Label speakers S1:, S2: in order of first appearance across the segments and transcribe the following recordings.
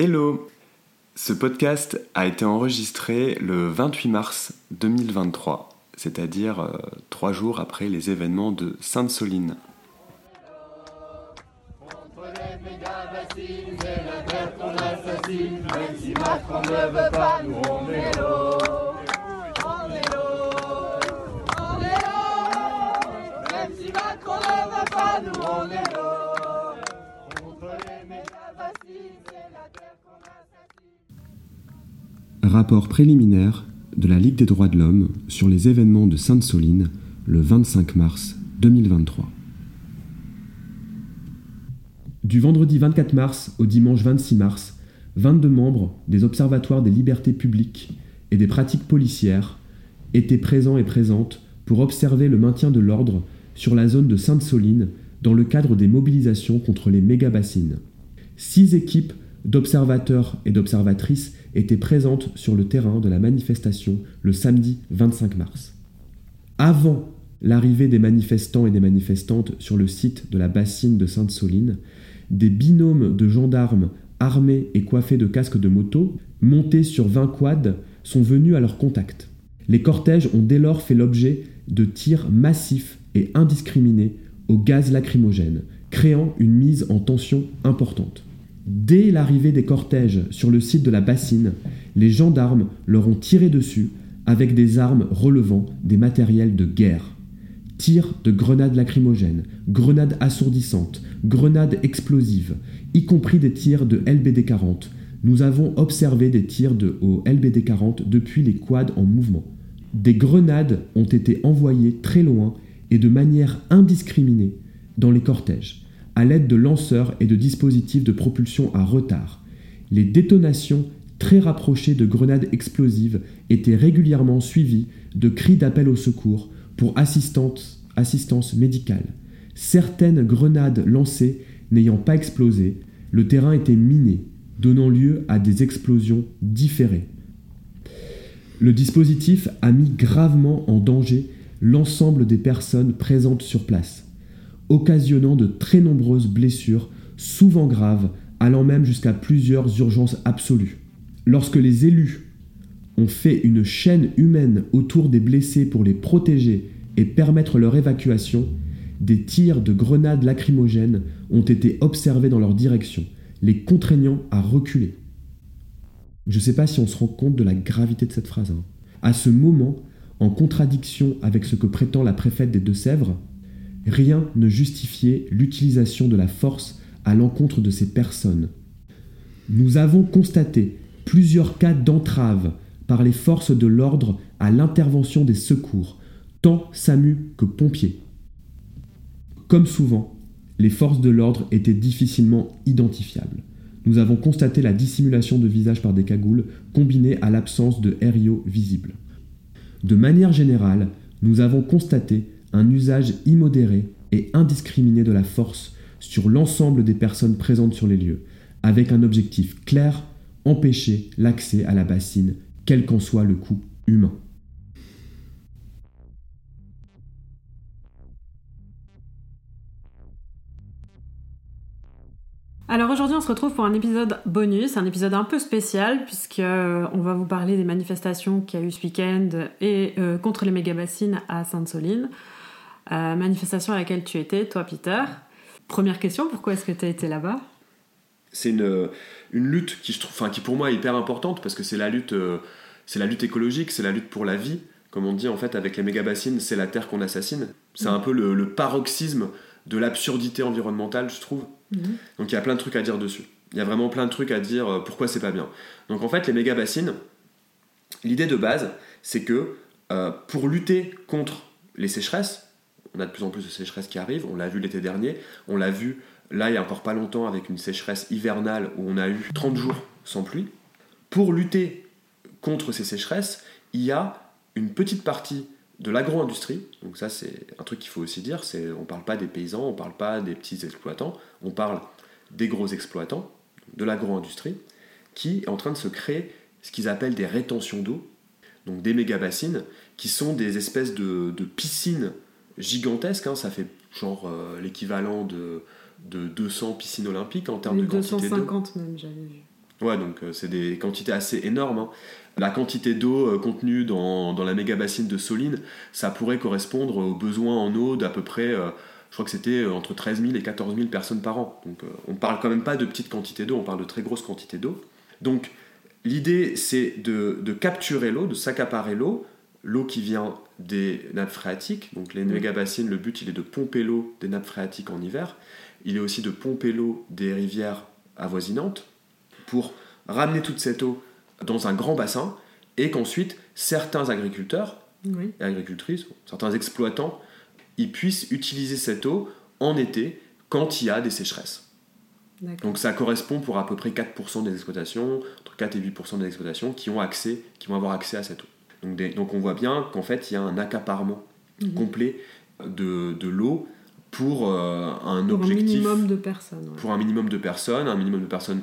S1: Hello Ce podcast a été enregistré le 28 mars 2023, c'est-à-dire euh, trois jours après les événements de Sainte-Soline.
S2: Même si Macron ne veut pas, nous on est l'eau.
S3: Rapport préliminaire de la Ligue des droits de l'homme sur les événements de Sainte-Soline le 25 mars 2023. Du vendredi 24 mars au dimanche 26 mars, 22 membres des observatoires des libertés publiques et des pratiques policières étaient présents et présentes pour observer le maintien de l'ordre sur la zone de Sainte-Soline dans le cadre des mobilisations contre les méga-bassines. Six équipes d'observateurs et d'observatrices étaient présentes sur le terrain de la manifestation le samedi 25 mars. Avant l'arrivée des manifestants et des manifestantes sur le site de la bassine de Sainte-Soline, des binômes de gendarmes armés et coiffés de casques de moto, montés sur 20 quads, sont venus à leur contact. Les cortèges ont dès lors fait l'objet de tirs massifs et indiscriminés au gaz lacrymogène, créant une mise en tension importante. Dès l'arrivée des cortèges sur le site de la bassine, les gendarmes leur ont tiré dessus avec des armes relevant des matériels de guerre. Tirs de grenades lacrymogènes, grenades assourdissantes, grenades explosives, y compris des tirs de LBD-40. Nous avons observé des tirs de au LBD-40 depuis les quads en mouvement. Des grenades ont été envoyées très loin et de manière indiscriminée dans les cortèges, à l'aide de lanceurs et de dispositifs de propulsion à retard. Les détonations très rapprochées de grenades explosives étaient régulièrement suivies de cris d'appel au secours pour assistance, assistance médicale. Certaines grenades lancées n'ayant pas explosé, le terrain était miné, donnant lieu à des explosions différées. Le dispositif a mis gravement en danger l'ensemble des personnes présentes sur place, occasionnant de très nombreuses blessures, souvent graves, allant même jusqu'à plusieurs urgences absolues. Lorsque les élus ont fait une chaîne humaine autour des blessés pour les protéger et permettre leur évacuation, des tirs de grenades lacrymogènes ont été observés dans leur direction, les contraignant à reculer. Je ne sais pas si on se rend compte de la gravité de cette phrase. hein. À ce moment, en contradiction avec ce que prétend la préfète des Deux-Sèvres, rien ne justifiait l'utilisation de la force à l'encontre de ces personnes. Nous avons constaté plusieurs cas d'entrave par les forces de l'ordre à l'intervention des secours, tant SAMU que pompiers. Comme souvent, les forces de l'ordre étaient difficilement identifiables. Nous avons constaté la dissimulation de visage par des cagoules combinée à l'absence de RIO visible. De manière générale, nous avons constaté un usage immodéré et indiscriminé de la force sur l'ensemble des personnes présentes sur les lieux, avec un objectif clair, empêcher l'accès à la bassine, quel qu'en soit le coût humain.
S4: Alors aujourd'hui, on se retrouve pour un épisode bonus, un épisode un peu spécial, puisque euh, on va vous parler des manifestations qu'il y a eu ce week-end et euh, contre les méga-bassines à Sainte-Soline. Euh, manifestation à laquelle tu étais, toi, Peter. Première question, pourquoi est-ce que tu as été là-bas?
S1: C'est une, une lutte qui, je trouve, enfin, qui pour moi est hyper importante parce que c'est la lutte, euh, c'est la lutte écologique, c'est la lutte pour la vie. Comme on dit en fait avec les méga-bassines, c'est la terre qu'on assassine. C'est un peu le, le paroxysme de l'absurdité environnementale, je trouve. Donc il y a plein de trucs à dire dessus. Il y a vraiment plein de trucs à dire euh, pourquoi c'est pas bien. Donc en fait, les méga bassines, l'idée de base, c'est que euh, pour lutter contre les sécheresses, on a de plus en plus de sécheresses qui arrivent, on l'a vu l'été dernier, on l'a vu là il y a encore pas longtemps avec une sécheresse hivernale où on a eu 30 jours sans pluie. Pour lutter contre ces sécheresses, il y a une petite partie de l'agro-industrie, donc ça c'est un truc qu'il faut aussi dire, on parle pas des paysans, on parle pas des petits exploitants, on parle des gros exploitants, de l'agro-industrie, qui est en train de se créer ce qu'ils appellent des rétentions d'eau, donc des méga-bassines, qui sont des espèces de piscines gigantesques, hein, ça fait genre euh, l'équivalent de, de 200 piscines olympiques en termes de quantité d'eau.
S4: 250 même, j'avais vu.
S3: Ouais, donc euh, c'est des quantités assez énormes. hein. La quantité d'eau euh, contenue dans, dans la méga bassine de Soline, ça pourrait correspondre aux besoins en eau d'à peu près, je crois que c'était entre 13 000 et 14 000 personnes par an. Donc on parle quand même pas de petites quantités d'eau, on parle de très grosses quantités d'eau. Donc l'idée c'est de, de capturer l'eau, de s'accaparer l'eau, l'eau qui vient des nappes phréatiques. Donc les
S4: Mm.
S3: méga bassines, le but il est de pomper l'eau des nappes phréatiques en hiver. Il est aussi de pomper l'eau des rivières avoisinantes pour ramener toute cette eau dans un grand bassin et qu'ensuite certains agriculteurs
S4: Oui.
S3: et agricultrices, certains exploitants, ils puissent utiliser cette eau en été quand il y a des sécheresses. Donc ça correspond pour à peu près 4% des exploitations, entre 4 et 8% des exploitations qui ont accès, qui vont avoir accès à cette eau. Donc, des- donc on voit bien qu'en fait il y a un accaparement
S4: Mhm.
S3: complet de, de l'eau pour euh, un
S4: Pour un
S3: objectif
S4: minimum de personnes. ouais.
S3: pour un minimum de personnes, un minimum de personnes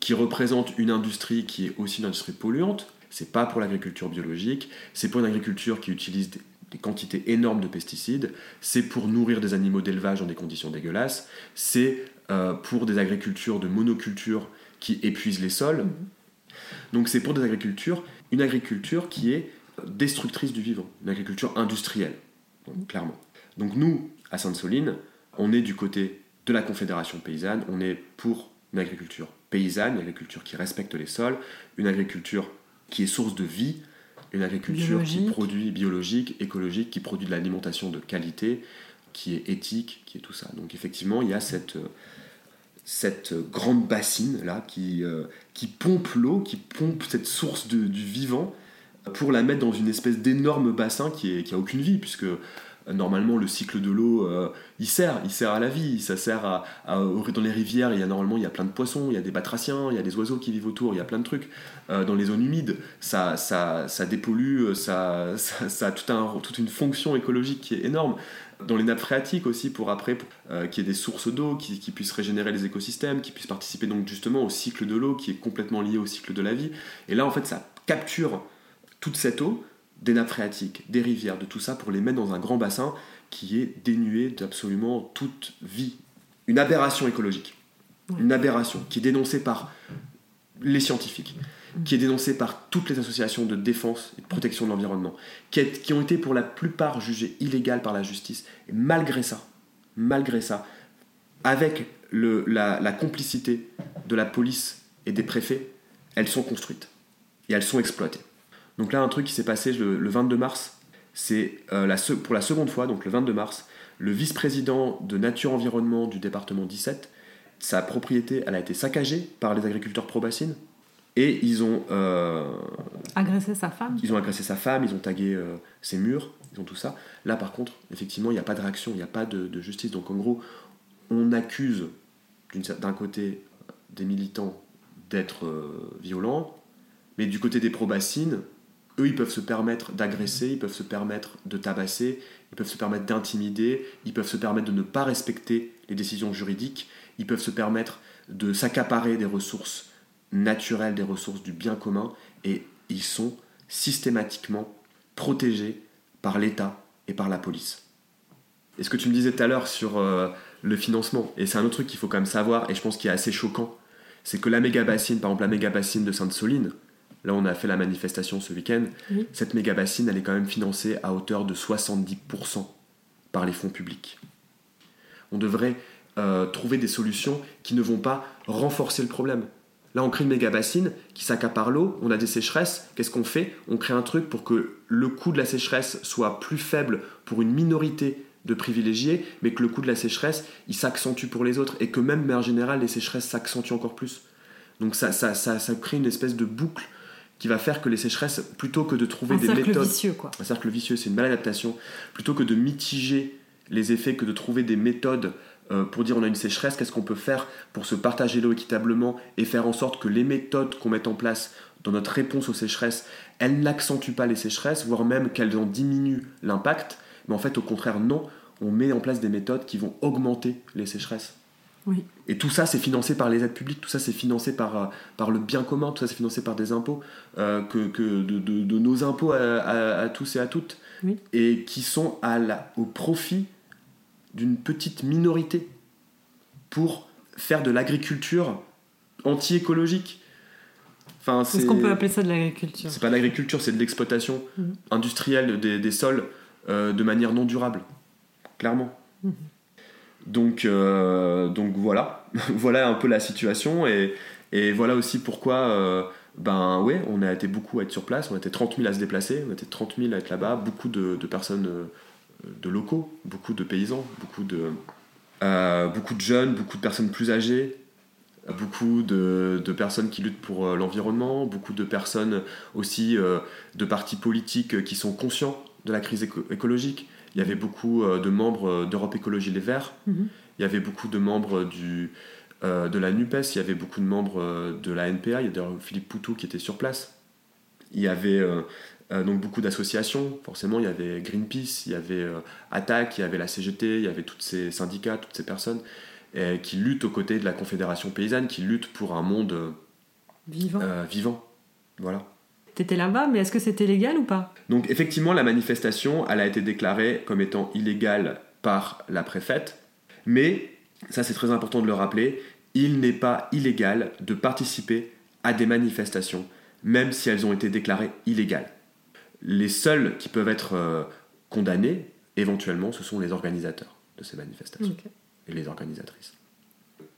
S3: qui représentent une industrie qui est aussi une industrie polluante. C'est pas pour l'agriculture biologique, c'est pour une agriculture qui utilise des, des quantités énormes de pesticides, c'est pour nourrir des animaux d'élevage dans des conditions dégueulasses, c'est euh, pour des agricultures de monoculture qui épuisent les sols.
S4: Mhm.
S3: Donc c'est pour des agricultures, une agriculture qui est destructrice du vivant, une agriculture industrielle, donc, clairement. Donc nous, à Sainte-Soline, on est du côté de la Confédération paysanne, on est pour une agriculture paysanne, une agriculture qui respecte les sols, une agriculture qui est source de vie, une agriculture qui produit biologique, écologique, qui produit de l'alimentation de qualité, qui est éthique, qui est tout ça. Donc effectivement, il y a cette, euh, cette grande bassine là qui, euh, qui pompe l'eau, qui pompe cette source de- du vivant pour la mettre dans une espèce d'énorme bassin qui, est, qui a aucune vie puisque euh, normalement le cycle de l'eau euh, il sert il sert à la vie ça sert à, dans les rivières il y a normalement il y a plein de poissons il y a des batraciens il y a des oiseaux qui vivent autour il y a plein de trucs. Dans les zones humides ça ça, ça dépollue ça, ça, ça a tout un, toute une fonction écologique qui est énorme dans les nappes phréatiques aussi pour après euh, qu'il y ait des sources d'eau qui, qui puissent régénérer les écosystèmes qui puissent participer donc justement au cycle de l'eau qui est complètement lié au cycle de la vie et là en fait ça capture toute cette eau des nappes phréatiques, des rivières, de tout ça pour les mettre dans un grand bassin qui est dénué d'absolument toute vie. Une aberration écologique. Une aberration qui est dénoncée par les scientifiques, qui est dénoncée par toutes les associations de défense et de protection de l'environnement, qui, ont été pour la plupart jugées illégales par la justice. Et malgré ça, malgré ça, avec la, complicité de la police et des préfets, elles sont construites et elles sont exploitées. Donc là, un truc qui s'est passé le, le 22 mars, c'est euh, pour la seconde fois, donc le 22 mars, le vice-président de Nature Environnement du département 17, sa propriété, elle a été saccagée par les agriculteurs pro-bassine. Et ils ont, euh,
S4: Agresser sa femme.
S3: ils ont agressé sa femme, ils ont tagué euh, ses murs, ils ont tout ça. Là, par contre, effectivement, il n'y a pas de réaction, il n'y a pas de, de justice. Donc, en gros, on accuse d'un côté des militants d'être euh, violents, mais du côté des pro-bassines, eux, ils peuvent se permettre d'agresser, ils peuvent se permettre de tabasser, ils peuvent se permettre d'intimider, ils peuvent se permettre de ne pas respecter les décisions juridiques, ils peuvent se permettre de s'accaparer des ressources naturelles, des ressources du bien commun, et ils sont systématiquement protégés par l'État et par la police. Et ce que tu me disais tout à l'heure sur euh, le financement, et c'est un autre truc qu'il faut quand même savoir, et je pense qu'il est assez choquant, c'est que la méga bassine, par exemple la méga bassine de Sainte-Soline, là on a fait la manifestation ce week-end, cette méga bassine elle est quand même financée à hauteur de 70% par les fonds publics. On devrait euh, trouver des solutions qui ne vont pas renforcer le problème. Là, on crée une méga bassine qui s'accapare l'eau, on a des sécheresses. Qu'est-ce qu'on fait? On crée un truc pour que le coût de la sécheresse soit plus faible pour une minorité de privilégiés, mais que le coût de la sécheresse, il s'accentue pour les autres et que même, mais en général, les sécheresses s'accentuent encore plus. Donc ça, ça, ça, ça crée une espèce de boucle qui va faire que les sécheresses, plutôt que de trouver
S4: Un
S3: des
S4: cercle
S3: méthodes
S4: vicieux, quoi.
S3: un cercle vicieux, c'est une maladaptation. Plutôt que de mitiger les effets, que de trouver des méthodes euh, pour dire on a une sécheresse, qu'est-ce qu'on peut faire pour se partager l'eau équitablement et faire en sorte que les méthodes qu'on met en place dans notre réponse aux sécheresses, elles n'accentuent pas les sécheresses, voire même qu'elles en diminuent l'impact. Mais en fait, au contraire, non. On met en place des méthodes qui vont augmenter les sécheresses.
S4: Oui.
S3: Et tout ça, c'est financé par les aides publiques, tout ça, c'est financé par, euh, par le bien commun, tout ça, c'est financé par des impôts, euh, que, que de, de- de nos impôts à, à- à tous et à toutes,
S4: Oui.
S3: et qui sont à la- au profit d'une petite minorité pour faire de l'agriculture anti-écologique. Enfin,
S4: Est-ce qu'on peut appeler ça de l'agriculture
S3: c'est pas de l'agriculture, c'est de l'exploitation
S4: Mhm.
S3: industrielle des, des sols euh, de manière non durable, clairement.
S4: Mhm.
S3: Donc, euh, donc voilà, voilà un peu la situation et, et voilà aussi pourquoi, euh, ben ouais, on a été beaucoup à être sur place, on été 30 000 à se déplacer, on été 30 000 à être là-bas, beaucoup de, de personnes de locaux, beaucoup de paysans, beaucoup de, euh, beaucoup de jeunes, beaucoup de personnes plus âgées, beaucoup de, de personnes qui luttent pour euh, l'environnement, beaucoup de personnes aussi euh, de partis politiques qui sont conscients de la crise éco- écologique. Il y avait beaucoup de membres d'Europe Écologie Les Verts,
S4: Mhm.
S3: il y avait beaucoup de membres du, euh, de la NUPES, il y avait beaucoup de membres de la NPA, il y a d'ailleurs Philippe Poutou qui était sur place. Il y avait donc beaucoup d'associations, forcément il y avait Greenpeace, il y avait euh, Attac, il y avait la CGT, il y avait tous ces syndicats, toutes ces personnes euh, qui luttent aux côtés de la Confédération paysanne, qui luttent pour un monde euh,
S4: Vivant.
S3: euh, vivant. Voilà.
S4: T'étais là-bas, mais est-ce que c'était légal ou pas?
S3: Donc effectivement, la manifestation, elle a été déclarée comme étant illégale par la préfète, mais, ça c'est très important de le rappeler, il n'est pas illégal de participer à des manifestations, même si elles ont été déclarées illégales. Les seuls qui peuvent être euh, condamnés, éventuellement, ce sont les organisateurs de ces manifestations et les organisatrices.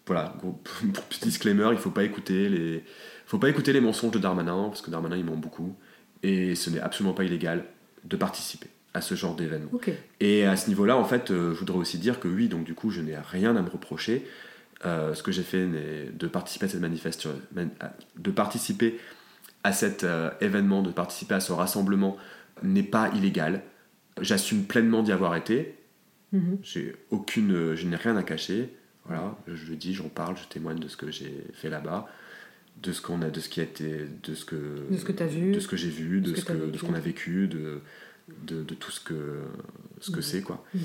S3: Voilà, pour petit disclaimer, il faut pas écouter les, faut pas écouter les mensonges de Darmanin parce que Darmanin il ment beaucoup et ce n'est absolument pas illégal de participer à ce genre d'événement. Et à ce niveau-là, en fait, euh, je voudrais aussi dire que oui, donc du coup, je n'ai rien à me reprocher. Euh, ce que j'ai fait de participer à cette manifestation, de participer à cet euh, événement, de participer à ce rassemblement n'est pas illégal. J'assume pleinement d'y avoir été.
S4: Mhm.
S3: J'ai aucune, euh, je n'ai rien à cacher. Voilà, je, le dis, j'en parle, je témoigne de ce que j'ai fait là-bas, de ce qu'on a, de ce qui a été, de ce que,
S4: De ce que vu.
S3: de ce que j'ai vu, de
S4: ce que
S3: de ce qu'on a vécu, de, de, de tout ce que, ce que
S4: Mhm.
S3: c'est quoi.
S4: Mhm.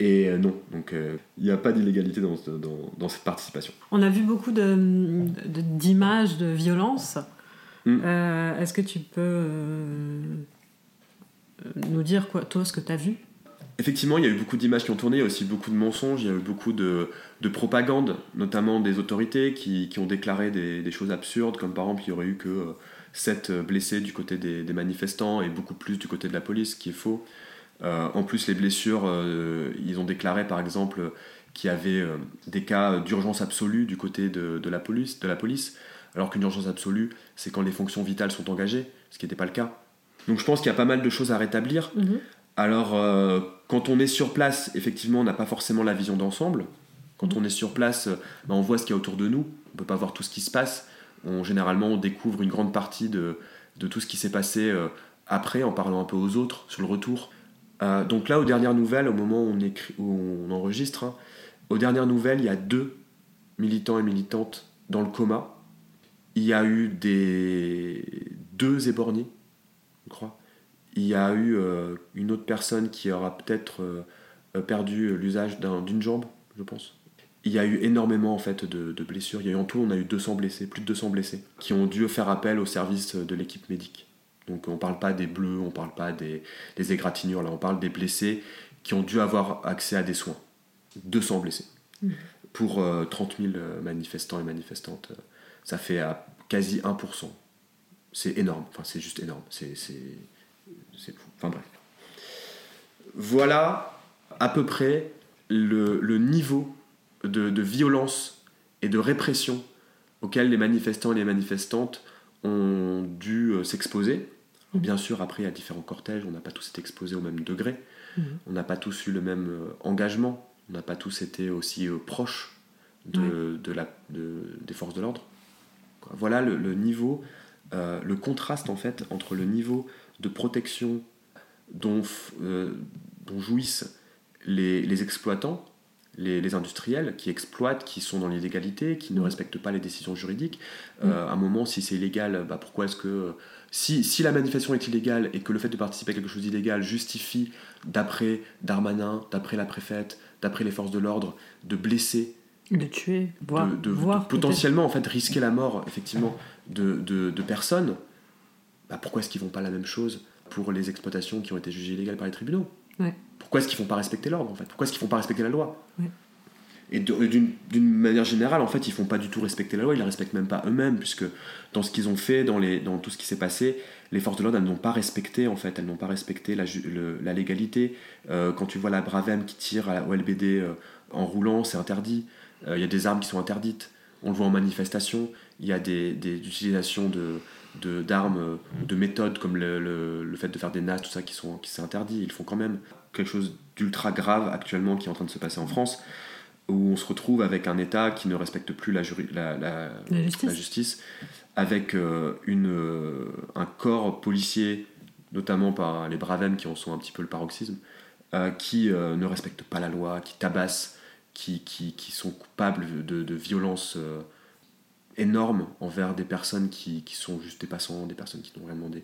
S3: Et euh, non, donc euh, il n'y a pas d'illégalité dans, ce- dans, dans cette participation.
S4: On a vu beaucoup de- de- d'images de, violence.
S3: Mm.
S4: Euh, Est-ce que tu peux euh, nous dire, quoi, toi, ce que tu as vu?
S3: Effectivement, il y a eu beaucoup d'images qui ont tourné, il y a aussi beaucoup de mensonges, il y a eu beaucoup de, de propagande, notamment des autorités qui, qui ont déclaré des, des choses absurdes, comme par exemple il y aurait eu que 7 blessés du côté des, des manifestants et beaucoup plus du côté de la police, ce qui est faux. Euh, en plus, les blessures, euh, ils ont déclaré par exemple qu'il y avait euh, des cas d'urgence absolue du côté de, de la police, de la police, alors qu'une urgence absolue, c'est quand les fonctions vitales sont engagées, ce qui n'était pas le cas. Donc je pense qu'il y a pas mal de choses à rétablir. Alors, euh, quand on est sur place, effectivement, on n'a pas forcément la vision d'ensemble. Quand on est sur place, euh, ben, on voit ce qu'il y a autour de nous. On peut pas voir tout ce qui se passe. On, généralement, on découvre une grande partie de, de tout ce qui s'est passé euh, après, en parlant un peu aux autres, sur le retour. Euh, donc là, aux dernières nouvelles, au moment où on, écrit, où on enregistre, hein, aux dernières nouvelles, il y a deux militants et militantes dans le coma. Il y a eu des deux éborgnés, je crois. Il y a eu euh, une autre personne qui aura peut-être euh, perdu l'usage d'un- d'une jambe, je pense. Il y a eu énormément en fait de, de blessures. Il y a eu en tout, on a eu 200 blessés, plus de 200 blessés, qui ont dû faire appel au service de l'équipe médique. Donc on parle pas des bleus, on parle pas des, des égratignures, là on parle des blessés qui ont dû avoir accès à des soins. 200 blessés.
S4: Mhm.
S3: Pour euh, 30 000 euh, manifestants et manifestantes, ça fait à quasi 1%. C'est énorme, enfin c'est juste énorme, c'est fou. Enfin bref. Voilà à peu près le, le niveau de, de violence et de répression auquel les manifestants et les manifestantes ont dû euh, s'exposer. Alors, Bien sûr, après, il y a différents cortèges, on n'a pas tous été exposés au même degré,
S4: Mhm.
S3: on n'a pas tous eu le même euh, engagement, on n'a pas tous été aussi euh, proches de, de la, de- des forces de l'ordre. Voilà le, le niveau, euh, le contraste en fait entre le niveau de protection dont, euh, dont jouissent les, les exploitants, les, les industriels qui exploitent, qui sont dans l'illégalité, qui ne
S4: Mhm.
S3: respectent pas les décisions juridiques. Euh, à un moment, si c'est illégal, bah, pourquoi est-ce que... Si, si la manifestation est illégale et que le fait de participer à quelque chose d'illégal justifie, d'après Darmanin, d'après la préfète, d'après les forces de l'ordre, de blesser
S4: De tuer,
S3: de, de-
S4: voir
S3: de potentiellement en fait risquer la mort effectivement de, de- personnes, bah, pourquoi est-ce qu'ils font pas la même chose pour les exploitations qui ont été jugées illégales par les tribunaux?
S4: Ouais.
S3: Pourquoi est-ce qu'ils font pas respecter l'ordre en fait? Pourquoi est-ce qu'ils font pas respecter la loi?
S4: Ouais.
S3: Et d'une manière générale, en fait, ils font pas du tout respecter la loi, ils la respectent même pas eux-mêmes, puisque dans ce qu'ils ont fait, dans, les, dans tout ce qui s'est passé, les forces de l'ordre, elles n'ont pas respecté, en fait, elles n'ont pas respecté la, le- la légalité. Euh, quand tu vois la Bravem qui tire à au LBD euh, en roulant, c'est interdit. Euh, Il y a des armes qui sont interdites. On le voit en manifestation. Il y a des, des utilisations de de- d'armes, euh, de méthodes comme le, le- le fait de faire des NAS, tout ça qui sont qui c'est interdit. Ils font quand même. Quelque chose d'ultra grave actuellement qui est en train de se passer en France, où on se retrouve avec un État qui ne respecte plus la, juri- la, la-
S4: La justice.
S3: la justice, avec euh, une, euh, un corps policier, notamment par les Bravem qui en sont un petit peu le paroxysme, euh, qui euh, ne respectent pas la loi, qui tabassent, qui, qui, qui sont coupables de, de violences euh, énormes envers des personnes qui, qui sont juste des passants, des personnes qui n'ont rien demandé.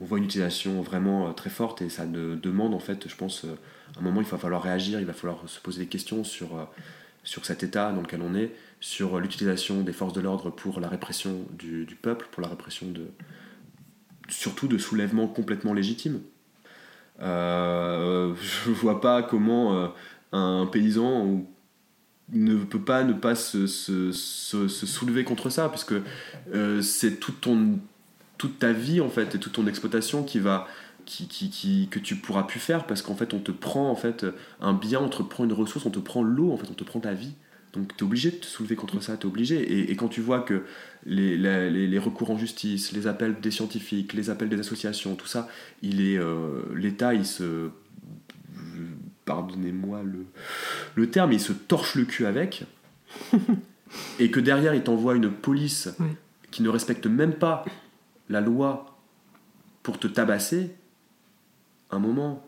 S3: On voit une utilisation vraiment euh, très forte et ça de- demande en fait, je pense, euh, à un moment il va falloir réagir, il va falloir se poser des questions sur, sur cet état dans lequel on est, sur l'utilisation des forces de l'ordre pour la répression du, du peuple, pour la répression de surtout de soulèvements complètement légitimes. Euh, je vois pas comment un paysan ou- ne peut pas ne pas se, se- se- soulever contre ça, puisque euh, c'est toute, ton, toute ta vie en fait et toute ton exploitation qui va qui, qui, qui- que tu pourras plus faire parce qu'en fait on te prend en fait un bien, on te prend une ressource, on te prend l'eau, en fait on te prend ta vie. Donc tu es obligé de te soulever contre ça, tu es obligé. Et, et quand tu vois que les, les, les recours en justice, les appels des scientifiques, les appels des associations, tout ça, il est euh, l'État, il se pardonnez-moi le, le terme, il se torche le cul avec, et que derrière il t'envoie une police qui ne respecte même pas la loi pour te tabasser, un moment,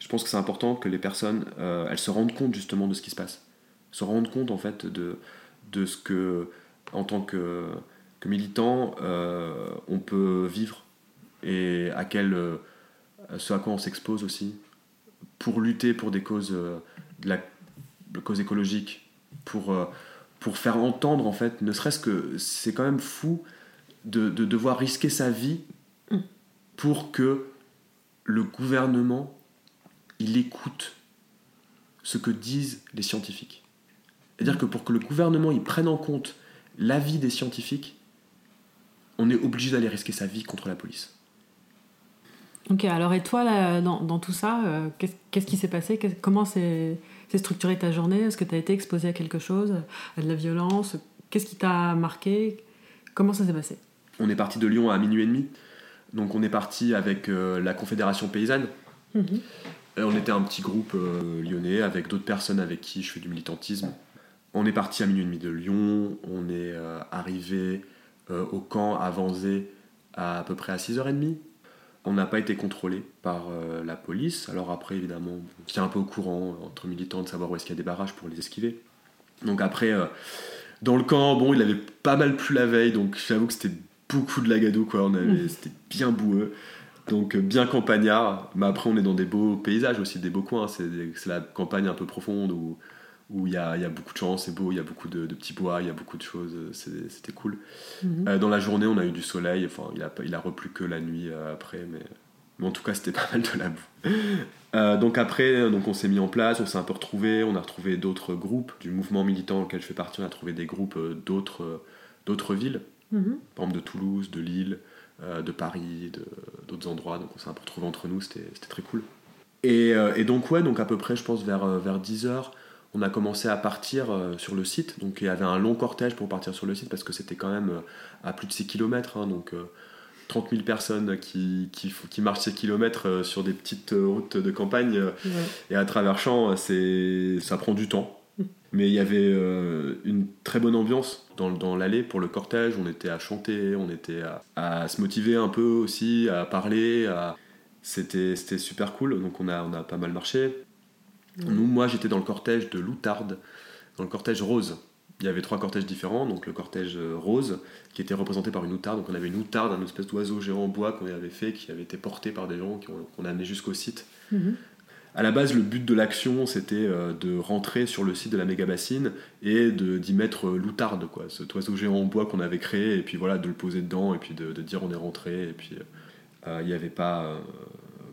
S3: je pense que c'est important que les personnes, euh, elles se rendent compte justement de ce qui se passe, se rendent compte en fait de, de ce que, en tant que, que militant, euh, on peut vivre et à quel, euh, ce à quoi on s'expose aussi pour lutter pour des causes, euh, de la, de causes écologiques, pour, euh, pour faire entendre en fait, ne serait-ce que c'est quand même fou de, de devoir risquer sa vie
S4: Mm.
S3: pour que le gouvernement il écoute ce que disent les scientifiques. C'est-à-dire que pour que le gouvernement il prenne en compte l'avis des scientifiques, on est obligé d'aller risquer sa vie contre la police.
S4: Ok, alors et toi, là, dans, dans tout ça, euh, qu'est-ce qu'est-ce qui s'est passé? Comment s'est s'est structurée ta journée? Est-ce que tu as été exposé à quelque chose? À de la violence? Qu'est-ce qui t'a marqué? Comment ça s'est passé?
S3: On est parti de Lyon à minuit et demi. Donc on est parti avec euh, la Confédération paysanne. Et on était un petit groupe euh, lyonnais avec d'autres personnes avec qui je fais du militantisme. On est parti à minuit et demi de Lyon. On est euh, arrivé euh, au camp à Vanzé à, à peu près à 6h30. On n'a pas été contrôlé par euh, la police. Alors après, évidemment, on tient un peu au courant euh, entre militants de savoir où est-ce qu'il y a des barrages pour les esquiver. Donc après, euh, dans le camp, bon, il avait pas mal plu la veille, donc j'avoue que c'était beaucoup de lagadou, quoi. On avait, C'était bien boueux. Donc bien campagnard, mais après on est dans des beaux paysages aussi, des beaux coins, c'est c'est la campagne un peu profonde où où il y a, il y a beaucoup de champs, c'est beau, il y a beaucoup de, de petits bois, il y a beaucoup de choses, c'était cool.
S4: Mhm.
S3: Euh, dans la journée on a eu du soleil, enfin il a, il a replu que la nuit euh, après, mais, mais en tout cas c'était pas mal de la boue. Euh, donc après donc on s'est mis en place, on s'est un peu retrouvé, on a retrouvé d'autres groupes du mouvement militant auquel je fais partie, on a trouvé des groupes d'autres d'autres villes
S4: Mhm.
S3: par exemple de Toulouse, de Lille, de Paris, d'autres endroits. Donc on s'est un peu retrouvés entre nous, c'était très cool. Et, et donc ouais, donc à peu près, je pense vers, vers 10h, on a commencé à partir euh, sur le site. Donc il y avait un long cortège pour partir sur le site parce que c'était quand même euh, à plus de 6 km. donc euh, 30 000 personnes qui, qui, qui marchent ces kilomètres euh, sur des petites euh, routes de campagne euh,
S4: Ouais.
S3: et à travers champs, euh, ça prend du temps. Mais il y avait euh, une très bonne ambiance dans, dans l'allée pour le cortège. On était à chanter, on était à, à se motiver un peu aussi, à parler. À... C'était super cool. Donc on a, on a pas mal marché. Nous, moi, j'étais dans le cortège de Loutarde, dans le cortège rose. Il y avait trois cortèges différents. Donc le cortège euh, rose, qui était représenté par une outarde. Donc on avait une outarde, un espèce d'oiseau géant en bois qu'on avait fait, qui avait été porté par des gens qu'on a amené jusqu'au site.
S4: Mhm.
S3: À la base, le but de l'action, c'était euh, de rentrer sur le site de la méga bassine et d'y mettre euh, l'outarde, quoi, cet oiseau géant en bois qu'on avait créé, et puis voilà, de le poser dedans, et puis de, de dire on est rentré, et puis euh, il n'y avait pas euh,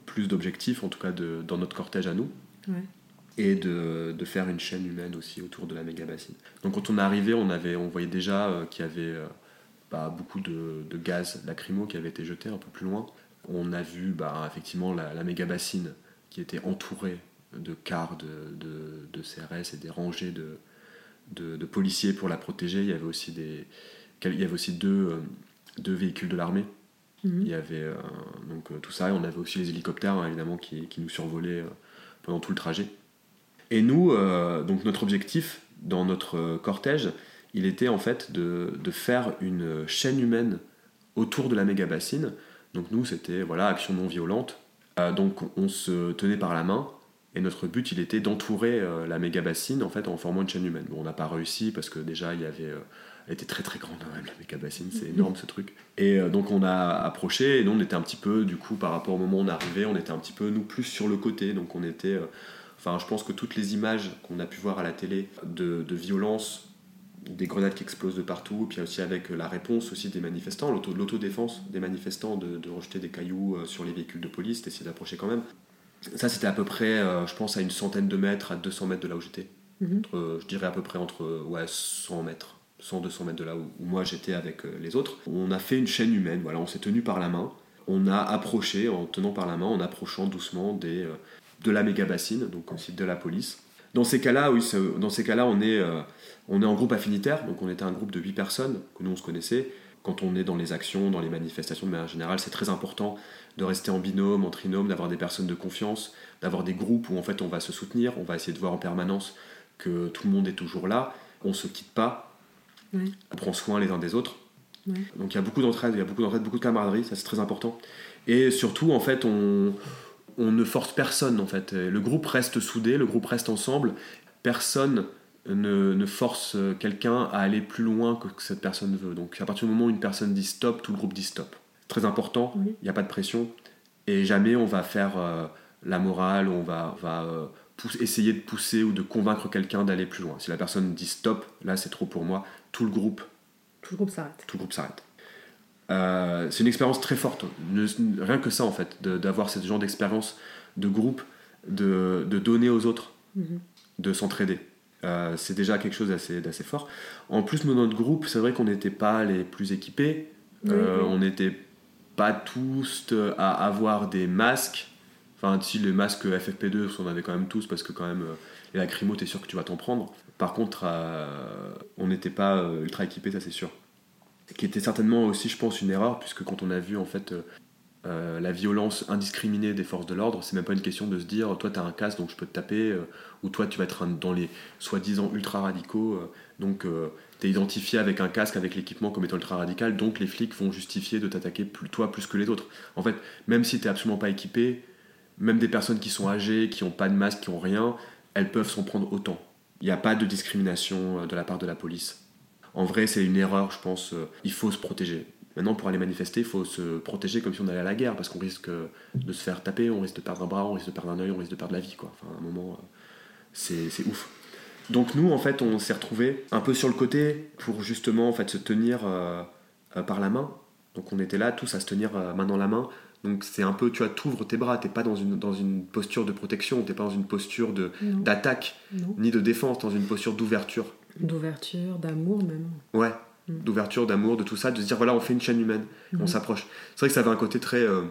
S3: plus d'objectifs, en tout cas de- dans notre cortège à nous.
S4: Ouais.
S3: Et de, de faire une chaîne humaine aussi autour de la méga bassine. Donc quand on est arrivé, on, avait, on voyait déjà euh, qu'il y avait euh, bah, beaucoup de, de gaz lacrymo qui avait été jeté un peu plus loin. On a vu bah, effectivement la, la méga bassine qui était entourée de cars de, de, de CRS et des rangées de, policiers pour la protéger. Il y avait aussi, des, il y avait aussi deux, euh, deux véhicules de l'armée.
S4: Mhm.
S3: Il y avait euh, donc, tout ça, et on avait aussi les hélicoptères hein, évidemment qui, qui nous survolaient pendant tout le trajet. Et nous, euh, donc notre objectif dans notre euh, cortège, il était en fait de, de faire une chaîne humaine autour de la méga bassine. Donc nous, c'était voilà action non violente. Euh, donc on se tenait par la main et notre but, il était d'entourer euh, la méga bassine en fait en formant une chaîne humaine. Bon, on n'a pas réussi parce que déjà il y avait, euh, elle était très très grande quand même la méga bassine, c'est énorme ce truc. Et donc on a approché et nous on était un petit peu du coup par rapport au moment où on arrivait, on était un petit peu nous plus sur le côté. Donc on était, enfin je pense que toutes les images qu'on a pu voir à la télé de, de violence des grenades qui explosent de partout, puis aussi avec la réponse aussi des manifestants, l'auto- l'autodéfense des manifestants de, de rejeter des cailloux euh, sur les véhicules de police, d'essayer d'approcher quand même. Ça, c'était à peu près, euh, je pense, à une centaine de mètres, à 200 mètres de là où j'étais.
S4: Mhm.
S3: Euh, je dirais à peu près entre euh, ouais, 100 mètres, 100-200 mètres de là où, où moi j'étais avec euh, les autres. On a fait une chaîne humaine, voilà, on s'est tenu par la main. On a approché, en tenant par la main, en approchant doucement des, euh, de la méga bassine, donc aussi de la police. Dans ces cas-là, oui, dans ces cas-là, on est, euh, on est en groupe affinitaire, donc on était un groupe de 8 personnes que nous on se connaissait. Quand on est dans les actions, dans les manifestations de manière générale, c'est très important de rester en binôme, en trinôme, d'avoir des personnes de confiance, d'avoir des groupes où en fait on va se soutenir, on va essayer de voir en permanence que tout le monde est toujours là, on se quitte pas, on prend soin les uns des autres. Donc il y a beaucoup d'entraide, il y a beaucoup d'entraide, beaucoup de camaraderie, ça c'est très important. Et surtout en fait on, on ne force personne en fait. Le groupe reste soudé, le groupe reste ensemble. Personne ne, ne force quelqu'un à aller plus loin que cette personne veut. Donc à partir du moment où une personne dit stop, tout le groupe dit stop. Très important, il
S4: Oui.
S3: n'y a pas de pression. Et jamais on va faire euh, la morale, on va, euh, pousse- essayer de pousser ou de convaincre quelqu'un d'aller plus loin. Si la personne dit stop, là c'est trop pour moi, tout le groupe
S4: Tout le groupe s'arrête.
S3: tout le groupe s'arrête. Euh, c'est une expérience très forte, rien que ça en fait, d'avoir ce genre d'expérience de groupe, de, de donner aux autres,
S4: Mhm.
S3: de s'entraider. Euh, c'est déjà quelque chose d'assez fort. En plus, notre groupe, c'est vrai qu'on n'était pas les plus équipés,
S4: Oui,
S3: Euh,
S4: oui.
S3: on n'était pas tous à avoir des masques. Enfin, si les masques FFP2, on en avait quand même tous, parce que quand même, les lacrymos, t'es sûr que tu vas t'en prendre. Par contre, on n'était pas ultra équipés, ça c'est sûr. Qui était certainement aussi, je pense, une erreur, puisque quand on a vu en fait euh, euh, la violence indiscriminée des forces de l'ordre, c'est même pas une question de se dire, toi t'as un casque donc je peux te taper, euh, ou toi tu vas être un- dans les soi-disant ultra radicaux, donc t'es identifié avec un casque, avec l'équipement comme étant ultra radical, donc les flics vont justifier de t'attaquer plus, toi plus que les autres. En fait, même si t'es absolument pas équipé, même des personnes qui sont âgées, qui ont pas de masque, qui ont rien, elles peuvent s'en prendre autant. Il n'y a pas de discrimination de la part de la police. En vrai, c'est une erreur, je pense. euh, Il faut se protéger. Maintenant, pour aller manifester, il faut se protéger comme si on allait à la guerre, parce qu'on risque de se faire taper, on risque de perdre un bras, on risque de perdre un œil, on risque de perdre la vie. Quoi. Enfin, à un moment, euh, c'est ouf. Donc nous, en fait, on s'est retrouvés un peu sur le côté pour justement en fait, se tenir euh, par la main. Donc on était là tous à se tenir euh, main dans la main. Donc c'est un peu, tu vois, t'ouvres tes bras, t'es pas dans une, dans une posture de protection, t'es pas dans une posture d'attaque, ni de défense, dans une posture d'ouverture.
S4: D'ouverture, d'amour même.
S3: Ouais,
S4: Mm.
S3: d'ouverture, d'amour, de tout ça, de se dire voilà, on fait une chaîne humaine, on
S4: Mhm.
S3: s'approche. C'est vrai que ça avait un côté très, euh,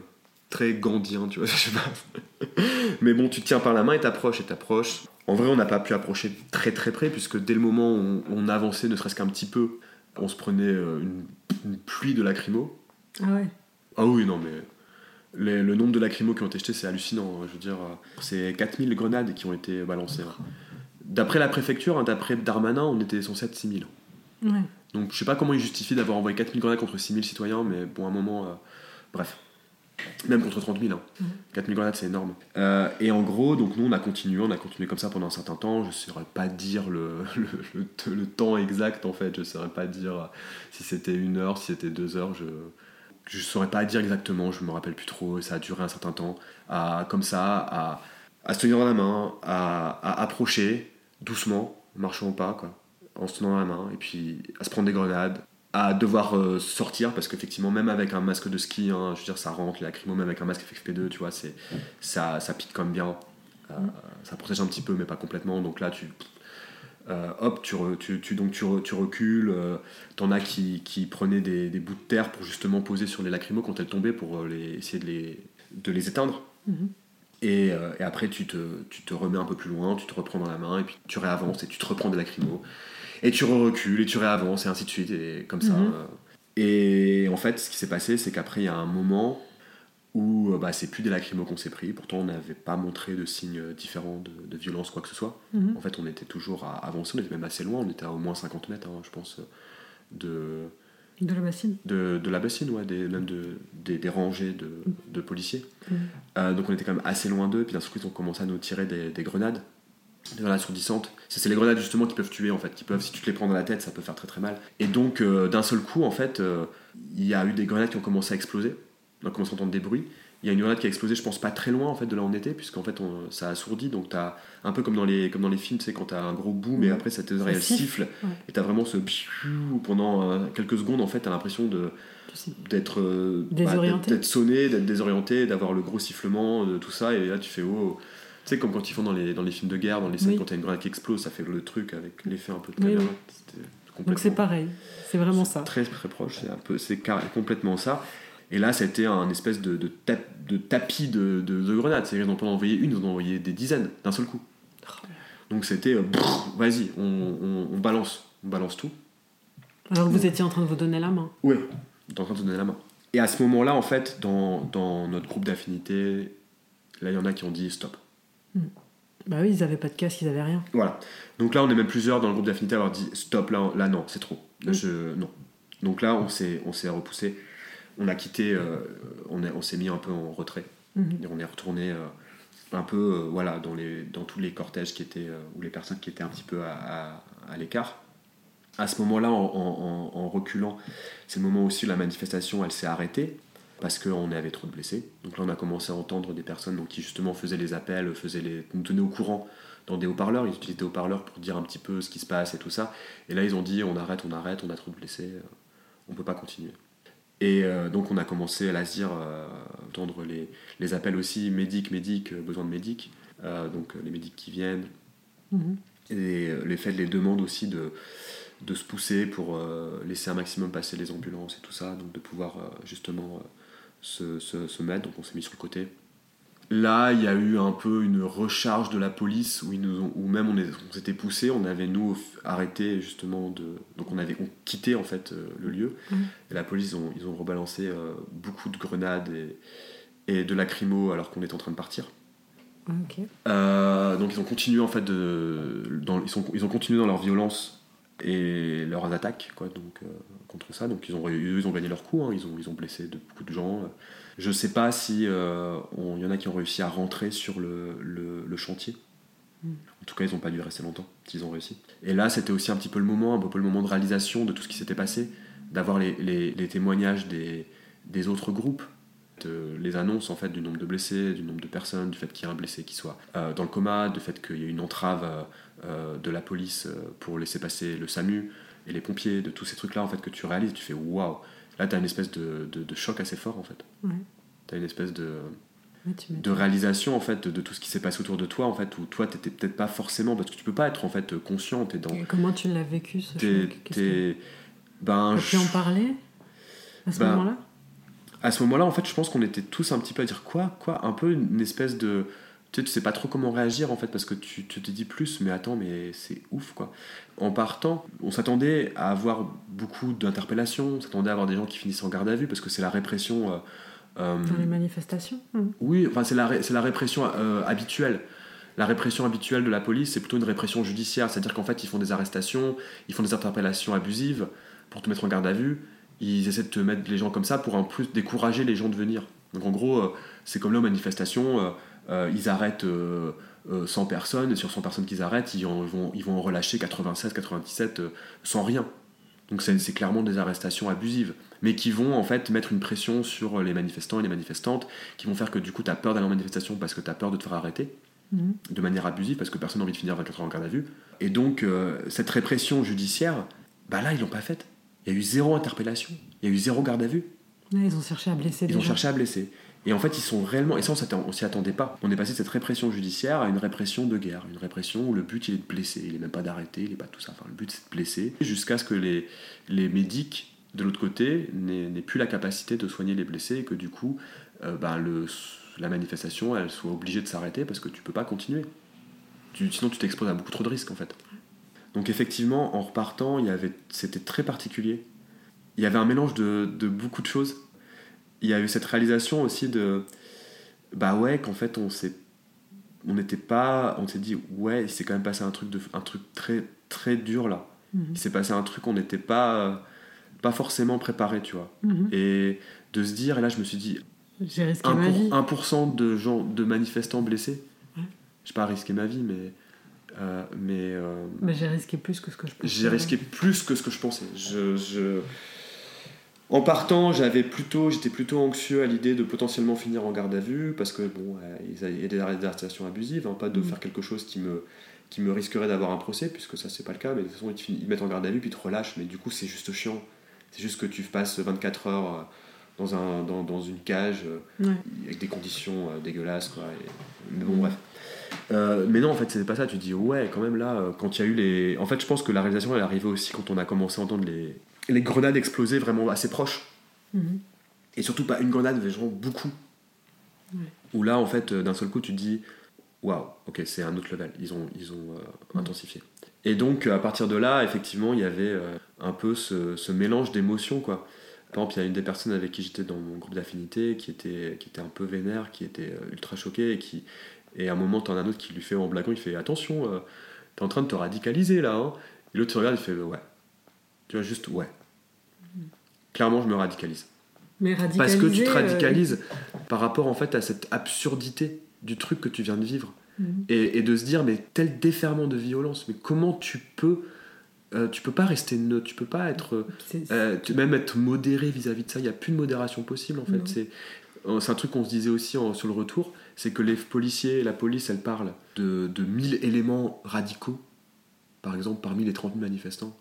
S3: très gandhien, tu vois, je sais pas. Mais bon, tu te tiens par la main et t'approches et t'approches. En vrai, on n'a pas pu approcher très très près, puisque dès le moment où on, on avançait, ne serait-ce qu'un petit peu, on se prenait euh, une, une pluie de lacrymos.
S4: Ah ouais.
S3: Ah oui, non, mais les- le nombre de lacrymos qui ont été jetés, c'est hallucinant. hein. Je veux dire, euh, c'est 4000 grenades qui ont été balancées. hein. D'après la préfecture, hein, d'après Darmanin, on était censé être 6000.
S4: Ouais.
S3: Donc je sais pas comment ils justifient d'avoir envoyé 4000 grenades contre 6000 citoyens, mais bon, à un moment, euh, bref. Même contre 30 000. Hein.
S4: Mhm.
S3: 4000 grenades, c'est énorme. Euh, et en gros, donc nous, on a continué, on a continué comme ça pendant un certain temps. Je ne saurais pas dire le, le, le- le temps exact, en fait. Je ne saurais pas dire si c'était une heure, si c'était deux heures. Je je saurais pas dire exactement, je me rappelle plus trop. Ça a duré un certain temps. À, comme ça, à, à se tenir dans la main, à, à approcher doucement, marchant au pas, quoi en se tenant la main, et puis à se prendre des grenades, à devoir euh, sortir, parce qu'effectivement, même avec un masque de ski, hein, je veux dire, ça rentre, les lacrymos, même avec un masque FFP2, tu vois, c'est, ça, ça pique comme bien. Euh, Ça protège un petit peu, mais pas complètement. Donc là, tu. euh, hop, tu, re- tu, tu- donc tu, re- tu recules. euh, T'en as qui, qui prenaient des, des bouts de terre pour justement poser sur les lacrymos quand elles tombaient pour les, essayer de les, de les éteindre.
S4: Mhm.
S3: Et, euh, et après, tu te, tu te remets un peu plus loin, tu te reprends dans la main, et puis tu réavances, et tu te reprends des lacrymos. Et tu recules, et tu réavances, et ainsi de suite, et comme ça.
S4: Mhm.
S3: euh. Et en fait, ce qui s'est passé, c'est qu'après, il y a un moment où euh, bah, c'est plus des lacrymos qu'on s'est pris. Pourtant, on n'avait pas montré de signes différents de, de violence, quoi que ce soit.
S4: Mhm.
S3: En fait, on était toujours à avancer, on était même assez loin, on était à au moins 50 mètres, hein, je pense, de,
S4: De la bassine.
S3: de, de la bassine, ouais, des, même de, des, des rangées de, de policiers.
S4: Mhm.
S3: Euh, donc on était quand même assez loin d'eux, puis d'un seul coup ils ont commencé à nous tirer des, des grenades, des grenades surdissantes. Ça, C'est les grenades justement qui peuvent tuer en fait, qui peuvent, si tu te les prends dans la tête, ça peut faire très très mal. Et donc euh, d'un seul coup en fait, euh, il y a eu des grenades qui ont commencé à exploser, on a commencé à entendre des bruits. Il y a une grenade qui a explosé, je pense pas très loin en fait de là où on était, puisqu'en fait on- ça assourdit, donc t'as un peu comme dans les, comme dans les films, tu sais, quand t'as un gros boom et
S4: Mhm.
S3: après ça tes oreilles elles
S4: siffle, ouais.
S3: et t'as vraiment ce piou pendant euh, quelques secondes en fait, t'as l'impression de, d'être euh, bah,
S4: Désorienté.
S3: d'être- d'être sonné, d'être désorienté, d'avoir le gros sifflement, de tout ça, et là tu fais oh. Tu sais, comme quand ils font dans les, dans les films de guerre, dans les scènes,
S4: Oui.
S3: quand t'as une grenade qui explose, ça fait le truc avec l'effet un peu de caméra.
S4: oui. Donc c'est pareil. C'est vraiment ça.
S3: Très très proche, c'est un peu, c'est car- complètement ça. Et là, c'était un espèce de, de, tap- de tapis de, de, de grenades. C'est-à-dire qu'ils n'ont pas envoyé une, ils en ont envoyé des dizaines d'un seul coup. Donc c'était, euh, vas-y, on, on- on balance, on balance tout.
S4: Alors que vous étiez en train de vous donner la main.
S3: T'es en train de donner la main. Et à ce moment-là, en fait, dans, dans notre groupe d'affinité, là, il y en a qui ont dit stop.
S4: Bah oui, ils avaient pas de casque, ils avaient rien.
S3: Voilà. Donc là, on est même plusieurs dans le groupe d'affinité à avoir dit stop, là, là non, c'est trop. Là,
S4: Mm.
S3: je, non. Donc là, on s'est, on s'est repoussé. On a quitté, euh, on, est- on s'est mis un peu en retrait.
S4: Mhm.
S3: Et on est retourné euh, un peu euh, voilà, dans, les, dans tous les cortèges qui étaient, ou les personnes qui étaient un petit peu à, à- à l'écart. À ce moment-là, en, en- reculant, c'est le moment aussi où la manifestation elle s'est arrêtée parce qu'on avait trop de blessés. Donc là, on a commencé à entendre des personnes donc, qui justement faisaient les appels, faisaient les, nous tenaient au courant dans des haut-parleurs. Ils utilisaient des haut-parleurs pour dire un petit peu ce qui se passe et tout ça. Et là, ils ont dit on arrête, on arrête, on a trop de blessés, on peut pas continuer. Et euh, donc on a commencé à la dire, euh, entendre les, les appels aussi, médic, médic, euh, besoin de médic, euh, donc les médics qui viennent,
S4: Mhm.
S3: et les faits, les demandes aussi de, de se pousser pour laisser un maximum passer les ambulances et tout ça, donc de pouvoir justement se, se, se mettre, donc on s'est mis sur le côté. Là, il y a eu un peu une recharge de la police où, ils nous ont, où même on, s'était poussé, on avait nous arrêté justement de. Donc on avait on quitté en fait euh, le lieu.
S4: Mhm.
S3: Et la police, ils ont, ils ont rebalancé euh, beaucoup de grenades et, et de lacrymo alors qu'on était en train de partir. Euh, donc ils ont continué en fait de, dans, ils, sont, ils ont continué dans leur violence et leurs attaques quoi donc contre ça donc ils ont ils ont gagné leur coup hein, ils ont ils ont blessé de, beaucoup de gens je sais pas si euh, il y en a qui ont réussi à rentrer sur le, le, le chantier
S4: Mm.
S3: en tout cas ils n'ont pas dû rester longtemps s'ils ont réussi et là c'était aussi un petit peu le moment un peu le moment de réalisation de tout ce qui s'était passé d'avoir les, les, les témoignages des, des autres groupes de- les annonces en fait du nombre de blessés, du nombre de personnes, du fait qu'il y ait un blessé qui soit euh, dans le coma, du fait qu'il y ait une entrave euh, de la police pour laisser passer le SAMU et les pompiers, de tous ces trucs-là en fait que tu réalises, tu fais waouh. Là, tu as une espèce de, de- de choc assez fort en fait.
S4: Ouais.
S3: Tu as une espèce de,
S4: tu
S3: de réalisation en fait de, tout ce qui s'est passé autour de toi en fait où toi t'étais peut-être pas forcément parce que tu peux pas être en fait conscient, t'es dans
S4: Et comment tu l'as vécu ce choc? Que-
S3: ben
S4: pu en
S3: je-
S4: parler à ce
S3: Bah,
S4: moment-là?
S3: à ce moment-là, en fait, je pense qu'on était tous un petit peu à dire quoi, quoi, un peu une espèce de, tu sais, tu sais pas trop comment réagir en fait parce que tu, tu te dis plus, mais attends, mais c'est ouf quoi. En partant, on s'attendait à avoir beaucoup d'interpellations, on s'attendait à avoir des gens qui finissent en garde à vue parce que c'est la répression. euh, euh,
S4: Dans les manifestations Mhm.
S3: oui, enfin c'est la, ré- la répression euh, habituelle. La répression habituelle de la police, c'est plutôt une répression judiciaire, c'est-à-dire qu'en fait ils font des arrestations, ils font des interpellations abusives pour te mettre en garde à vue. Ils essaient de te mettre les gens comme ça pour en plus décourager les gens de venir. Donc en gros, c'est comme là aux manifestations, ils arrêtent euh, euh, 100 personnes, et sur 100 personnes qu'ils arrêtent, ils, en vont, ils vont en relâcher 96, 97 euh, sans rien. Donc c'est clairement des arrestations abusives, mais qui vont en fait mettre une pression sur les manifestants et les manifestantes, qui vont faire que du coup tu as peur d'aller en manifestation parce que tu as peur de te faire arrêter
S4: Mhm.
S3: de manière abusive parce que personne n'a envie de finir 24 heures en garde à vue. Et donc euh, cette répression judiciaire, bah là ils l'ont pas faite. Il y a eu zéro interpellation, il y a eu zéro garde à vue.
S4: Ouais, ils ont cherché à blesser
S3: Ils ont cherché à blesser. Et en fait, ils sont réellement. Et ça, on s'y attendait pas. On est passé de cette répression judiciaire à une répression de guerre. Une répression où le but, il est de blesser. Il est même pas d'arrêter, il est pas tout ça. Enfin, le but, c'est de blesser. Jusqu'à ce que les, les médics, de l'autre côté, n'aient plus la capacité de soigner les blessés et que du coup, euh, ben, le, la manifestation, elle soit obligée de s'arrêter parce que tu peux pas continuer. Tu- sinon, tu t'exposes à beaucoup trop de risques, en fait. Donc, effectivement, en repartant, c'était très particulier. Il y avait un mélange de, de beaucoup de choses il y a eu cette réalisation aussi de bah ouais qu'en fait on s'est on n'était pas on s'est dit ouais il s'est quand même passé un truc de un truc très très dur là
S4: Mhm.
S3: il s'est passé un truc on n'était pas pas forcément préparé tu vois
S4: Mhm.
S3: et de se dire et là je me suis dit
S4: J'ai risqué
S3: 1%,
S4: ma vie.
S3: 1% de gens de manifestants blessés
S4: Ouais.
S3: j'ai pas risqué ma vie mais euh, mais euh,
S4: Mais j'ai risqué plus que ce que je pensais.
S3: j'ai risqué plus que ce que je pensais. Je, je- En partant, j'avais plutôt, j'étais plutôt anxieux à l'idée de potentiellement finir en garde à vue parce que bon, euh, il y a des arrestations abusives, hein, pas de
S4: Mm.
S3: faire quelque chose qui me qui me risquerait d'avoir un procès puisque ça c'est pas le cas. Mais de toute façon, ils te, ils mettent en garde à vue puis ils te relâchent. Mais du coup, c'est juste chiant. C'est juste que tu passes 24 heures euh, dans un dans, dans une cage. euh,
S4: Ouais.
S3: avec des conditions dégueulasses quoi et- mais bon bref Euh, mais non en fait c'était pas ça tu te dis ouais quand même là quand il y a eu les en fait je pense que la réalisation elle est arrivée aussi quand on a commencé à entendre les les grenades exploser vraiment assez proches
S4: Mhm.
S3: et surtout pas une grenade mais genre beaucoup
S4: Ouais.
S3: où là en fait euh, d'un seul coup tu te dis waouh ok c'est un autre level ils ont ils ont euh, intensifié et donc à partir de là effectivement il y avait euh, un peu ce, ce mélange d'émotions quoi par exemple, il y a une des personnes avec qui j'étais dans mon groupe d'affinité qui était, qui était un peu vénère, qui était euh, ultra choquée et qui. Et à un moment, t'en as un autre qui lui fait en blaguant, il fait Attention, euh, t'es en train de te radicaliser là. Hein. Et l'autre se regarde, il fait Ouais. Tu vois, juste ouais. Clairement, je me radicalise.
S4: Mais
S3: Parce que tu te
S4: euh,
S3: radicalises par rapport en fait à cette absurdité du truc que tu viens de vivre.
S4: Mhm.
S3: Et, et de se dire, mais tel déferlement de violence, mais comment tu peux. euh, tu peux pas rester neutre, tu peux pas être. euh, tu- même être modéré vis-à-vis de ça, il n'y a plus de modération possible en fait. C'est c'est un truc qu'on se disait aussi en- sur le retour, c'est que les policiers, la police, elle parle de, de 1000 éléments radicaux, par exemple parmi les 30 000 manifestants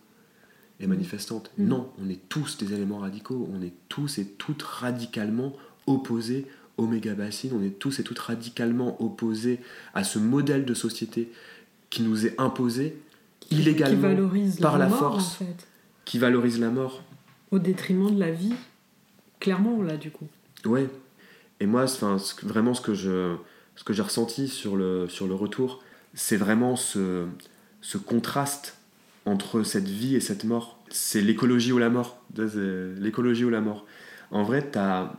S3: manifestantes.
S4: Mhm.
S3: Non, on est tous des éléments radicaux, on est tous et toutes radicalement opposés aux méga-bassines, on est tous et toutes radicalement opposés à ce modèle de société qui nous est imposé
S4: qui
S3: illégalement, par la
S4: mort,
S3: force.
S4: en fait,
S3: qui valorise la mort.
S4: au détriment de la vie. Clairement, là, du coup.
S3: Ouais. Et moi, enfin, ce que- vraiment, ce que je, ce que j'ai ressenti sur le, sur le retour, c'est vraiment ce, ce contraste entre cette vie et cette mort. C'est l'écologie ou la mort. L'écologie ou la mort. En vrai, t'as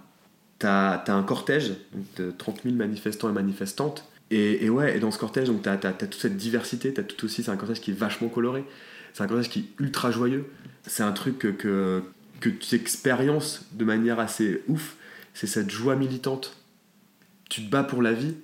S3: as, un cortège de 30 000 manifestants et manifestantes. Et, et ouais, et dans ce cortège, donc t'as as, toute cette diversité. T'as tout aussi, c'est un cortège qui est vachement coloré. C'est un cortège qui est ultra joyeux. C'est un truc que, que, que tu expériences de manière assez ouf. C'est cette joie militante. Tu te bats pour la vie,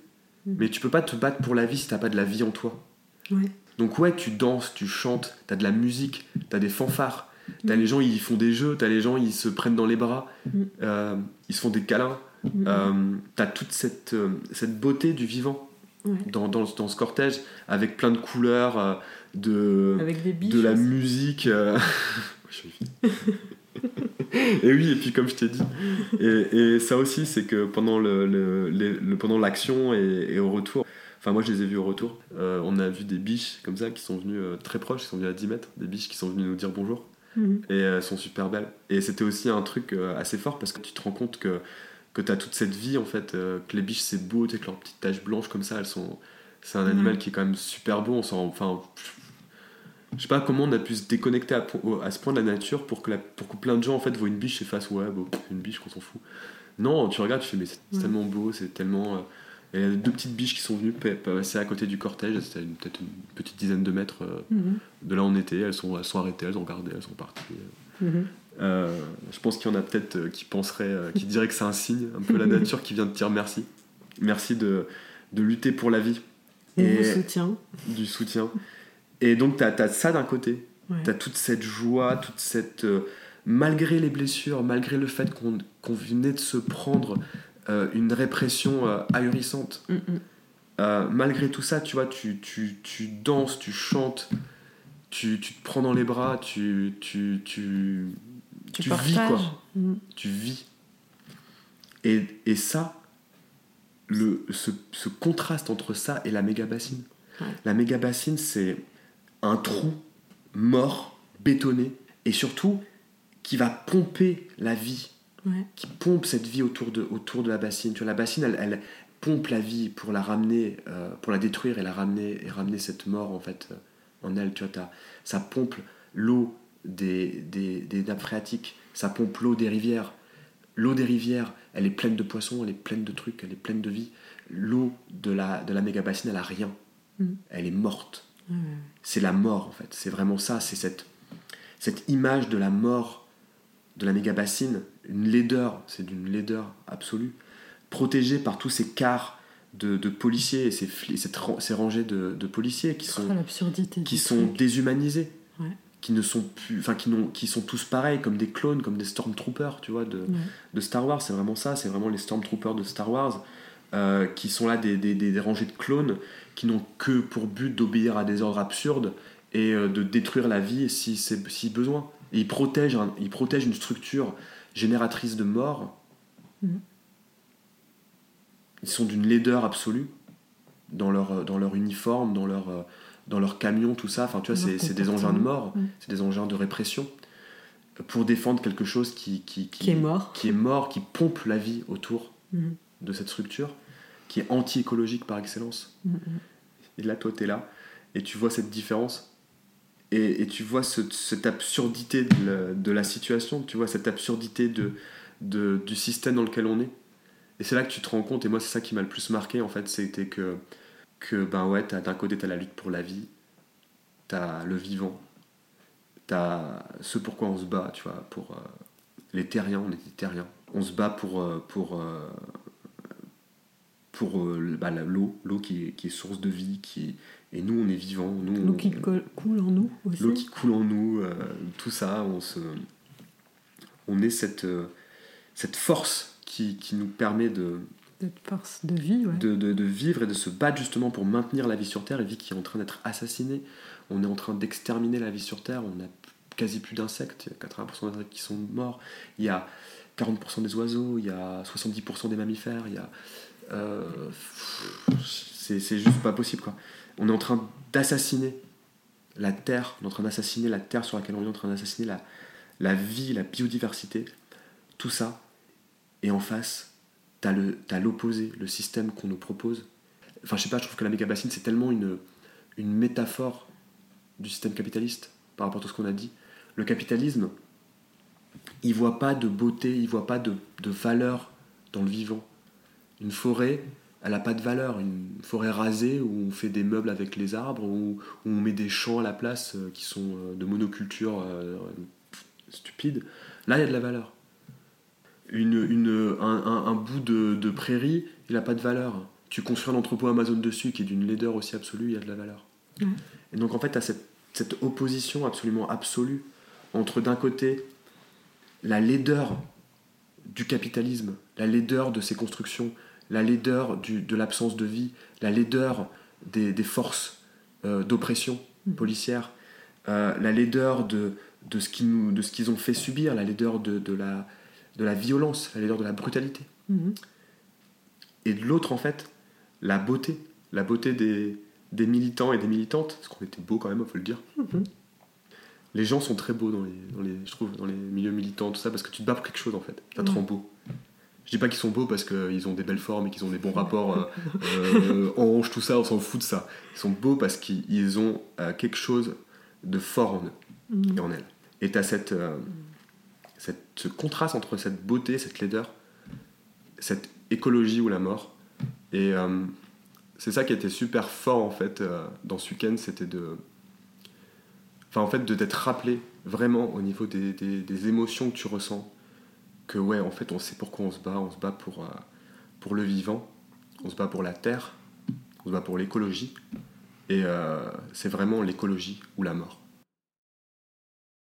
S4: Mhm.
S3: mais tu peux pas te battre pour la vie si t'as pas de la vie en toi.
S4: Ouais.
S3: Donc ouais, tu danses, tu chantes, t'as de la musique, t'as des fanfares, t'as
S4: Mhm.
S3: les gens ils font des jeux, t'as les gens ils se prennent dans les bras,
S4: Mhm.
S3: euh, ils se font des câlins,
S4: Mhm.
S3: euh, t'as toute cette, euh, cette beauté du vivant
S4: Ouais.
S3: dans, dans, dans ce cortège avec plein de couleurs, euh, de,
S4: Avec des biches.
S3: de la
S4: aussi.
S3: musique. et oui, et puis comme je t'ai dit, et, et ça aussi, c'est que pendant le, le- les- le- pendant l'action et, et au retour, enfin moi je les ai vus au retour, euh, on a vu des biches comme ça qui sont venues euh, très proches, qui sont venues à 10 mètres, des biches qui sont venues nous dire bonjour,
S4: Mhm.
S3: et euh, elles sont super belles. Et c'était aussi un truc assez fort parce que tu te rends compte que, que tu as toute cette vie en fait, que les biches c'est beau, tu que leurs petites taches blanches comme ça, elles sont. C'est un animal
S4: Ouais.
S3: qui est quand même super beau, on s'en. Enfin. Je sais pas comment on a pu se déconnecter à, ce point de la nature pour que, la- pour que plein de gens en fait voient une biche et fassent ouais, bon, une biche qu'on s'en fout. Non, tu regardes, tu fais mais c'est tellement beau, c'est tellement. euh, et Il y a deux petites biches qui sont venues pa- passer à côté du cortège, c'était peut-être une petite dizaine de mètres euh,
S4: Mhm.
S3: de là où on était, elles sont, elles sont arrêtées, elles ont regardé, elles sont parties.
S4: Mhm.
S3: Euh, je pense qu'il y en a peut-être euh, qui penseraient, qui diraient que c'est un signe, un peu la nature qui vient de dire merci. Merci de, de lutter pour la vie, Et-
S4: vous soutient.
S3: du soutien. Et donc, tu as, ça d'un côté,
S4: Ouais.
S3: tu as toute cette joie, toute cette. euh, malgré les blessures, malgré le fait qu'on qu'on venait de se prendre euh, une répression euh, ahurissante,
S4: Mhm.
S3: euh, malgré tout ça, tu vois, tu, tu, tu danses, tu chantes, tu, tu te prends dans les bras, tu, tu, tu,
S4: Tu,
S3: vis quoi
S4: Mhm.
S3: tu vis. Et, et ça, le, ce, ce contraste entre ça et la méga bassine.
S4: Ouais.
S3: La méga bassine, c'est un trou mort, bétonné, et surtout qui va pomper la vie,
S4: Ouais.
S3: qui pompe cette vie autour de, autour de la bassine. Tu vois, la bassine, elle, elle pompe la vie pour la ramener, euh, pour la détruire et la ramener, et ramener cette mort en fait euh, en elle. Tu vois, ça pompe l'eau des, des, des nappes phréatiques, ça pompe l'eau des rivières. L'eau des rivières, elle est pleine de poissons, elle est pleine de trucs, elle est pleine de vie. L'eau de la, de la méga bassine, elle a rien.
S4: Mhm.
S3: Elle est morte. C'est la mort en fait. C'est vraiment ça. C'est cette, cette image de la mort de la méga bassine, une laideur, c'est d'une laideur absolue, protégée par tous ces quarts de, de policiers et ces, ces rangées de, de policiers qui sont,
S4: Oh,
S3: qui sont
S4: truc.
S3: déshumanisés,
S4: Ouais.
S3: qui ne sont plus, enfin qui, qui sont tous pareils, comme des clones, comme des stormtroopers, tu vois, de,
S4: Ouais.
S3: de Star Wars. C'est vraiment ça. C'est vraiment les stormtroopers de Star Wars euh, qui sont là des, des, des- des rangées de clones qui n'ont que pour but d'obéir à des ordres absurdes et euh, de détruire la vie si, c'est- si besoin. Et ils protègent, un- ils protègent une structure génératrice de mort.
S4: Mhm.
S3: Ils sont d'une laideur absolue dans leur, euh, dans leur uniforme, dans leur, euh, dans leur camion, tout ça. Enfin, tu vois, c'est des engins de mort, c'est des engins de répression pour défendre quelque chose qui, qui,
S4: Qui est mort.
S3: qui est mort, qui pompe la vie autour
S4: Mhm.
S3: de cette structure, qui est anti-écologique par excellence.
S4: Mhm.
S3: Et là, toi, tu es là, et tu vois cette différence, et, tu vois ce- cette absurdité de la, situation, tu vois cette absurdité de, du système dans lequel on est. Et c'est là que tu te rends compte, et moi, c'est ça qui m'a le plus marqué, en fait, c'était que, ben ouais, t'as- d'un côté, tu as la lutte pour la vie, tu as le vivant, tu as ce pourquoi on se bat, tu vois, pour euh, les terriens, on est des terriens. On se bat pour, euh, pour, euh, pour bah, l'eau, l'eau qui qui est source de vie, qui et nous on est vivants, nous
S4: L'eau qui co- coule en nous aussi.
S3: l'eau qui coule en nous, euh, tout ça, on se, on est cette, euh, cette force qui, qui nous permet de,
S4: Cette force de vie, ouais.
S3: de, de- de vivre et de se battre justement pour maintenir la vie sur Terre, et vie qui est en train d'être assassinée. On est en train d'exterminer la vie sur Terre, on a quasi plus d'insectes, il y a 80% des insectes qui sont morts, il y a 40% des oiseaux, il y a 70% des mammifères, il y a... euh, c'est juste pas possible quoi. On est en train d'assassiner la Terre, on est en train d'assassiner la Terre sur laquelle on est, en train d'assassiner la, la vie, la biodiversité, tout ça. Et en face, t'as l'opposé, le système qu'on nous propose. Enfin, je sais pas, je trouve que la méga bassine, c'est tellement une, une métaphore du système capitaliste par rapport à tout ce qu'on a dit. Le capitalisme, il voit pas de beauté, il voit pas de, de valeur dans le vivant. Une forêt, elle a pas de valeur. Une forêt rasée où on fait des meubles avec les arbres, où, où on met des champs à la place euh, qui sont euh, de monoculture euh, stupide. Là, il y a de la valeur. Une, une- un, un- un bout de, de prairie, il n'a pas de valeur. Tu construis un entrepôt Amazon dessus qui est d'une laideur aussi absolue, il y a de la valeur. Et donc en fait, tu as cette, cette opposition absolument absolue entre d'un côté la laideur du capitalisme, la laideur de ses constructions, la laideur du- de l'absence de vie, la laideur des, des forces euh, d'oppression policière, euh, la laideur de, de ce qu'ils ont fait subir, la laideur de, de la, de la violence, la laideur de la brutalité.
S4: Mhm.
S3: Et de l'autre, en fait, la beauté, la beauté des, des militants et des militantes, parce qu'on était beaux quand même, il faut le dire.
S4: Mhm.
S3: Les gens sont très beaux dans les, dans les, je trouve, dans les milieux militants, tout ça, parce que tu te bats pour quelque chose, en fait. Te
S4: Ouais.
S3: rend beau. Je dis pas qu'ils sont beaux parce qu'ils ont des belles formes et qu'ils ont des bons rapports euh, euh, en hanche, tout ça, on s'en fout de ça. Ils sont beaux parce qu'ils ont euh, quelque chose de fort en eux
S4: Mhm.
S3: et en elles. Et tu as cette, euh, cette, ce contraste entre cette beauté, cette laideur, cette écologie ou la mort. Et euh, c'est ça qui était super fort en fait euh, dans ce week-end, c'était de. Enfin, en fait, d'être rappelé vraiment au niveau des, des- des émotions que tu ressens, que ouais, en fait, on sait pourquoi on se bat, on se bat pour, euh, pour le vivant, on se bat pour la terre, on se bat pour l'écologie, et euh, c'est vraiment l'écologie ou la mort.